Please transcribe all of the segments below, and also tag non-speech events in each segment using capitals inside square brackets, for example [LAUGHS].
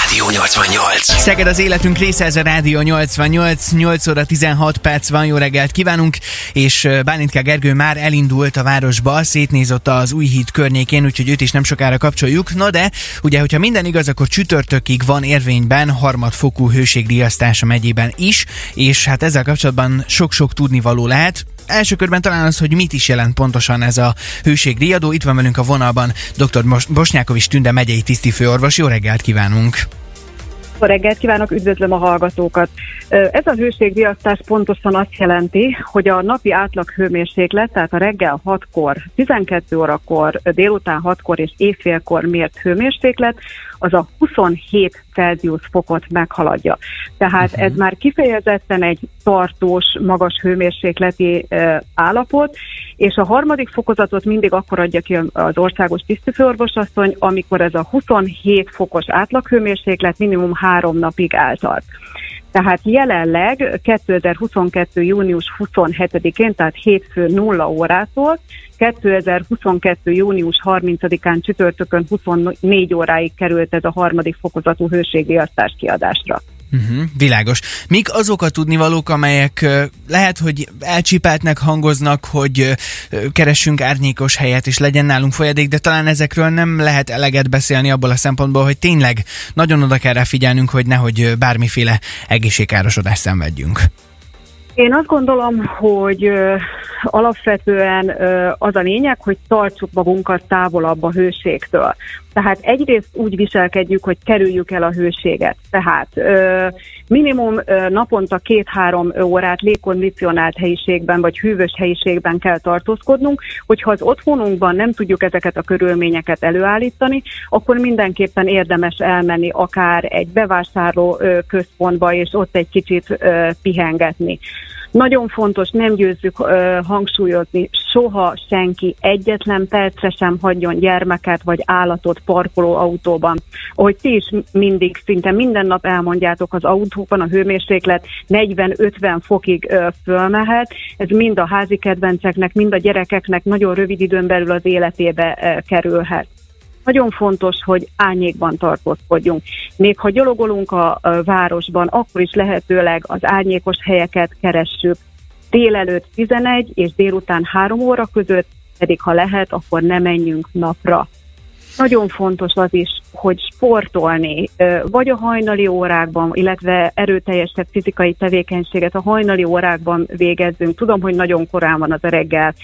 Rádió 88. Szeged az életünk része, ez a Rádió 88, 8 óra 16 perc van, jó reggelt kívánunk, és Bálintká Gergő már elindult a városba, szétnézott az új híd környékén, úgyhogy őt is nem sokára kapcsoljuk. Na de, ugye, hogyha minden igaz, akkor csütörtökig van érvényben harmadfokú hőségriasztás a megyében is, és hát ezzel kapcsolatban sok-sok tudnivaló lehet. Első körben talán az, hogy mit is jelent pontosan ez a hőségriadó. Itt van velünk a vonalban dr. Bosnyákovics Tünde megyei tisztifőorvos. Jó reggelt kívánunk! Jó reggelt kívánok, üdvözlöm a hallgatókat. Ez a hőségriasztás pontosan azt jelenti, hogy a napi átlag hőmérséklet, tehát a reggel 6-kor, 12 órakor, délután 6-kor és éjfélkor mért hőmérséklet, az a 27 Celsius fokot meghaladja. Tehát uh-huh. ez már kifejezetten egy tartós, magas hőmérsékleti uh, állapot, és a harmadik fokozatot mindig akkor adja ki az országos tisztifőorvosasszony, amikor ez a 27 fokos átlaghőmérséklet minimum három napig eltart. Tehát jelenleg 2022. június 27-én, tehát hétfő 0 órától 2022. június 30-án csütörtökön 24 óráig került ez a harmadik fokozatú hőségriasztás kiadásra. Uh-huh, világos. Mik azok a tudnivalók, amelyek lehet, hogy elcsipeltnek hangoznak, hogy keressünk árnyékos helyet, és legyen nálunk folyadék, de talán ezekről nem lehet eleget beszélni abból a szempontból, hogy tényleg nagyon oda kell rá figyelnünk, hogy nehogy bármiféle egészségkárosodást szenvedjünk. Én azt gondolom, hogy alapvetően az a lényeg, hogy tartsuk magunkat távolabb a hőségtől. Tehát egyrészt úgy viselkedjük, hogy kerüljük el a hőséget. Tehát minimum naponta két-három órát légkondicionált helyiségben vagy hűvös helyiségben kell tartózkodnunk, hogyha az otthonunkban nem tudjuk ezeket a körülményeket előállítani, akkor mindenképpen érdemes elmenni akár egy bevásárló központba, és ott egy kicsit pihengetni. Nagyon fontos, nem győzzük uh, hangsúlyozni, soha senki egyetlen percre sem hagyjon gyermeket vagy állatot parkoló autóban. Ahogy ti is mindig, szinte minden nap elmondjátok, az autóban a hőmérséklet 40-50 fokig uh, fölmehet. Ez mind a házi kedvenceknek, mind a gyerekeknek nagyon rövid időn belül az életébe uh, kerülhet. Nagyon fontos, hogy árnyékban tartózkodjunk. Még ha gyalogolunk a, városban, akkor is lehetőleg az árnyékos helyeket keressük. Délelőtt 11 és délután 3 óra között, pedig ha lehet, akkor ne menjünk napra. Nagyon fontos az is, hogy sportolni, vagy a hajnali órákban, illetve erőteljesebb fizikai tevékenységet a hajnali órákban végezzünk. Tudom, hogy nagyon korán van az a reggel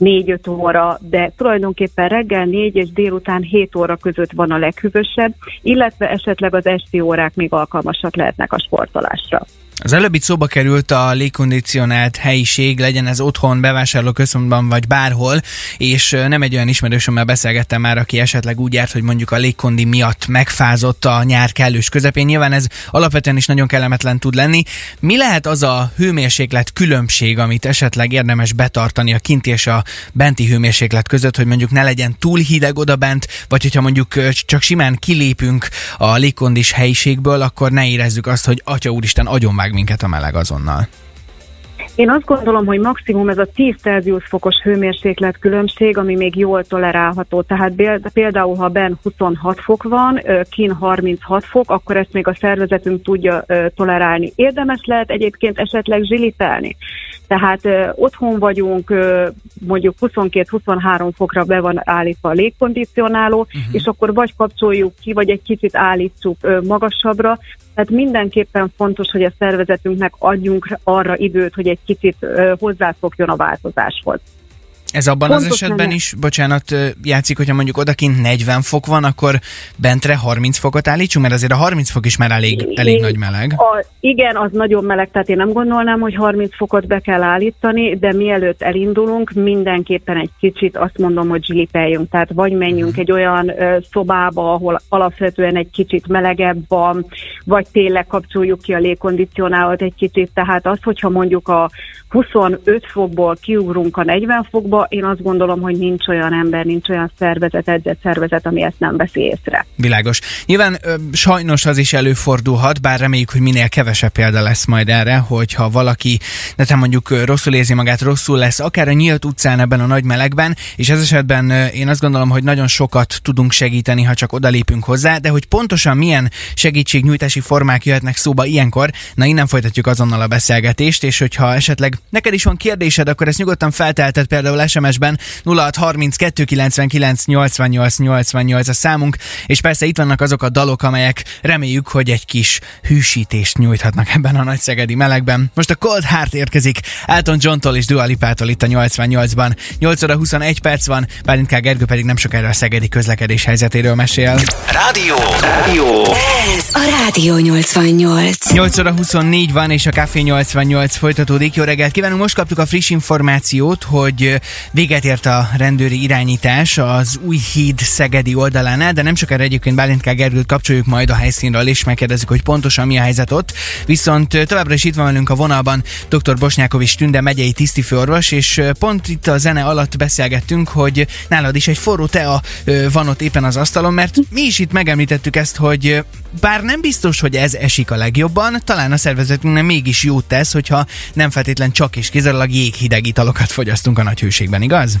4-5 óra, de tulajdonképpen reggel 4 és délután 7 óra között van a leghűvösebb, illetve esetleg az esti órák még alkalmasak lehetnek a sportolásra. Az előbb itt szóba került a légkondicionált helyiség, legyen ez otthon, bevásárlóközpontban vagy bárhol, és nem egy olyan ismerősömmel beszélgettem már, aki esetleg úgy járt, hogy mondjuk a légkondi miatt megfázott a nyár kellős közepén. Nyilván ez alapvetően is nagyon kellemetlen tud lenni. Mi lehet az a hőmérséklet különbség, amit esetleg érdemes betartani a kinti és a benti hőmérséklet között, hogy mondjuk ne legyen túl hideg oda bent, vagy hogyha mondjuk csak simán kilépünk a légkondis helyiségből, akkor ne érezzük azt, hogy atya úristen agyon vág minket a meleg azonnal. Én azt gondolom, hogy maximum ez a 10 Celsius fokos hőmérséklet különbség, ami még jól tolerálható. Tehát például, ha ben 26 fok van, kin 36 fok, akkor ezt még a szervezetünk tudja tolerálni. Érdemes lehet egyébként esetleg zsilitelni. Tehát otthon vagyunk, mondjuk 22-23 fokra be van állítva a légkondicionáló, uh-huh. és akkor vagy kapcsoljuk ki, vagy egy kicsit állítsuk magasabbra, tehát mindenképpen fontos, hogy a szervezetünknek adjunk arra időt, hogy egy kicsit hozzászokjon a változáshoz. Ez abban Pontos az esetben is, bocsánat, játszik, hogyha mondjuk odakint 40 fok van, akkor bentre 30 fokot állítsunk, mert azért a 30 fok is már elég, elég nagy meleg. A, igen, az nagyon meleg, tehát én nem gondolnám, hogy 30 fokot be kell állítani, de mielőtt elindulunk, mindenképpen egy kicsit azt mondom, hogy zsilipeljünk. Tehát vagy menjünk uh-huh. egy olyan ö, szobába, ahol alapvetően egy kicsit melegebb van, vagy tényleg kapcsoljuk ki a légkondicionálót egy kicsit. Tehát az, hogyha mondjuk a 25 fokból kiugrunk a 40 fokba, tartózkodva. Én azt gondolom, hogy nincs olyan ember, nincs olyan szervezet, edzett szervezet, ami ezt nem veszi észre. Világos. Nyilván ö, sajnos az is előfordulhat, bár reméljük, hogy minél kevesebb példa lesz majd erre, hogyha valaki, de te mondjuk rosszul érzi magát, rosszul lesz, akár a nyílt utcán ebben a nagy melegben, és ez esetben én azt gondolom, hogy nagyon sokat tudunk segíteni, ha csak odalépünk hozzá, de hogy pontosan milyen segítségnyújtási formák jöhetnek szóba ilyenkor, na innen folytatjuk azonnal a beszélgetést, és hogyha esetleg neked is van kérdésed, akkor ezt nyugodtan feltelted például SMS-ben 0632 99 88 88 a számunk, és persze itt vannak azok a dalok, amelyek reméljük, hogy egy kis hűsítést nyújthatnak ebben a nagy szegedi melegben. Most a Cold Heart érkezik Elton John-tól és Dua Lipától itt a 88-ban. 8 óra 21 perc van, Bálint K. Gergő pedig nem sokára a szegedi közlekedés helyzetéről mesél. Rádió! Rádió! Ez a Rádió 88. 8 óra 24 van, és a Café 88 folytatódik. Jó reggelt kívánunk! Most kaptuk a friss információt, hogy véget ért a rendőri irányítás az új híd Szegedi oldalánál, de nem sokára egyébként Bálint K. Gergőt kapcsoljuk majd a helyszínről, és megkérdezzük, hogy pontosan mi a helyzet ott. Viszont továbbra is itt van velünk a vonalban dr. Bosnyákovics Tünde megyei tisztifőorvos, és pont itt a zene alatt beszélgettünk, hogy nálad is egy forró tea van ott éppen az asztalon, mert mi is itt megemlítettük ezt, hogy bár nem biztos, hogy ez esik a legjobban, talán a szervezetünknek mégis jót tesz, hogyha nem feltétlen csak és kizárólag jéghideg italokat fogyasztunk a nagy hőségben, igaz?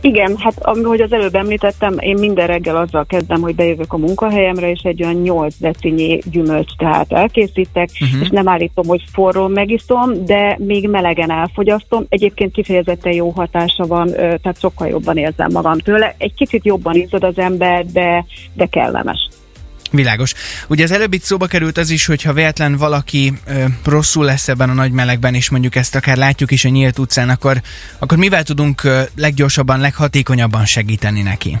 Igen, hát ahogy az előbb említettem, én minden reggel azzal kezdem, hogy bejövök a munkahelyemre, és egy olyan 8 decinyi gyümölcs tehát elkészítek, uh-huh. és nem állítom, hogy forró megiszom, de még melegen elfogyasztom. Egyébként kifejezetten jó hatása van, tehát sokkal jobban érzem magam tőle. Egy kicsit jobban izzad az ember, de, de kellemes. Világos. Ugye az előbb itt szóba került az is, hogy ha véletlen valaki ö, rosszul lesz ebben a nagy melegben, és mondjuk ezt akár látjuk is a nyílt utcán, akkor, akkor mivel tudunk ö, leggyorsabban, leghatékonyabban segíteni neki?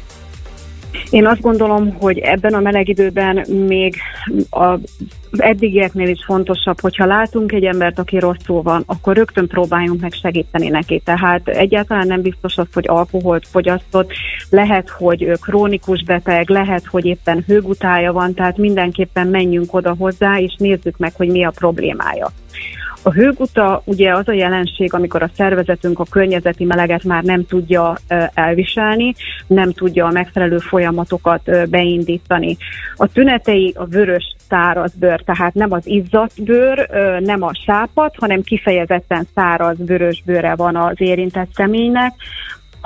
Én azt gondolom, hogy ebben a meleg időben még a eddigieknél is fontosabb, hogyha látunk egy embert, aki rosszul van, akkor rögtön próbáljunk meg segíteni neki. Tehát egyáltalán nem biztos az, hogy alkoholt fogyasztott, lehet, hogy krónikus beteg, lehet, hogy éppen hőgutája van, tehát mindenképpen menjünk oda hozzá, és nézzük meg, hogy mi a problémája. A hőguta ugye az a jelenség, amikor a szervezetünk a környezeti meleget már nem tudja elviselni, nem tudja a megfelelő folyamatokat beindítani. A tünetei a vörös száraz bőr, tehát nem az izzadt bőr, nem a sápat, hanem kifejezetten száraz vörös bőre van az érintett személynek,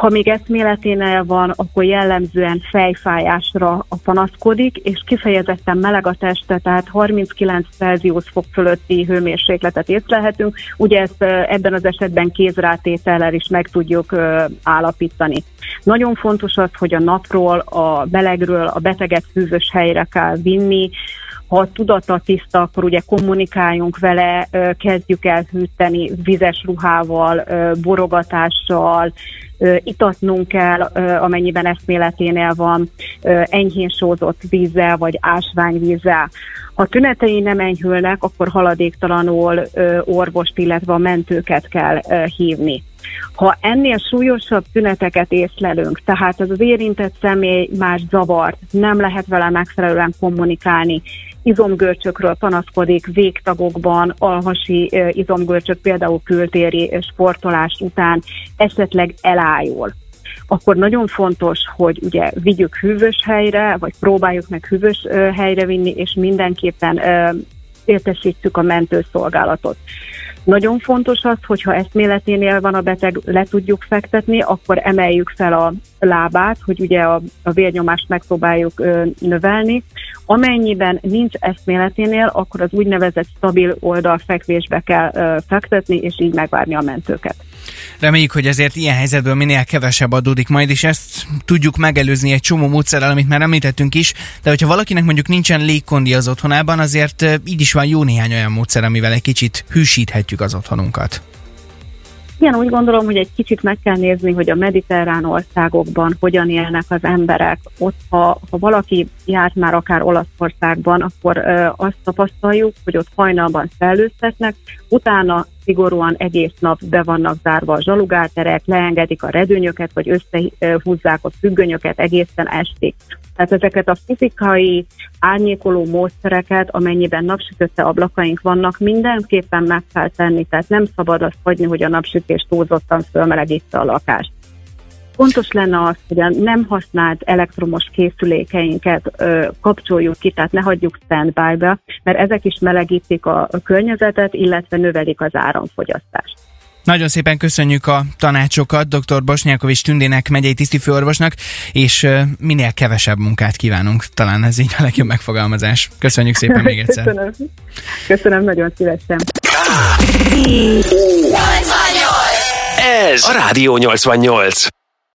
ha még eszméleténél van, akkor jellemzően fejfájásra panaszkodik, és kifejezetten meleg a teste, tehát 39 Celsius fok fölötti hőmérsékletet észlelhetünk. Ugye ezt ebben az esetben kézrátétellel is meg tudjuk állapítani. Nagyon fontos az, hogy a napról, a melegről a beteget hűvös helyre kell vinni, ha a tudata tiszta, akkor ugye kommunikáljunk vele, kezdjük el hűteni vizes ruhával, borogatással, itatnunk kell, amennyiben eszméleténél van, enyhén sózott vízzel vagy ásványvízzel. Ha tünetei nem enyhülnek, akkor haladéktalanul orvost, illetve a mentőket kell hívni. Ha ennél súlyosabb tüneteket észlelünk, tehát az az érintett személy más zavart, nem lehet vele megfelelően kommunikálni, izomgörcsökről panaszkodik végtagokban, alhasi izomgörcsök, például kültéri sportolás után esetleg elájul akkor nagyon fontos, hogy ugye vigyük hűvös helyre, vagy próbáljuk meg hűvös helyre vinni, és mindenképpen értesítsük a mentőszolgálatot. Nagyon fontos az, hogyha eszméleténél van a beteg, le tudjuk fektetni, akkor emeljük fel a lábát, hogy ugye a, a vérnyomást megpróbáljuk ö, növelni. Amennyiben nincs eszméleténél, akkor az úgynevezett stabil oldalfekvésbe kell ö, fektetni, és így megvárni a mentőket. Reméljük, hogy ezért ilyen helyzetből minél kevesebb adódik majd, és ezt tudjuk megelőzni egy csomó módszerrel, amit már említettünk is, de hogyha valakinek mondjuk nincsen légkondi az otthonában, azért így is van jó néhány olyan módszer, amivel egy kicsit hűsíthetjük az otthonunkat. Igen, úgy gondolom, hogy egy kicsit meg kell nézni, hogy a mediterrán országokban hogyan élnek az emberek. Ott, ha, ha valaki járt már akár Olaszországban, akkor azt tapasztaljuk, hogy ott hajnalban szellőztetnek, utána szigorúan egész nap be vannak zárva a zsalugárterek, leengedik a redőnyöket, vagy összehúzzák a függönyöket egészen estig. Tehát ezeket a fizikai árnyékoló módszereket, amennyiben napsütötte ablakaink vannak, mindenképpen meg kell tenni, tehát nem szabad azt hagyni, hogy a napsütés túlzottan fölmelegítse a lakást. Fontos lenne az, hogy a nem használt elektromos készülékeinket ö, kapcsoljuk ki, tehát ne hagyjuk standby-be, mert ezek is melegítik a, a környezetet, illetve növelik az áramfogyasztást. Nagyon szépen köszönjük a tanácsokat dr. Bosnyákovics Tündének, megyei tisztifőorvosnak, és minél kevesebb munkát kívánunk. Talán ez így a legjobb megfogalmazás. Köszönjük szépen még egyszer. [LAUGHS] Köszönöm. Köszönöm nagyon szívesen. Ez a Rádió 88.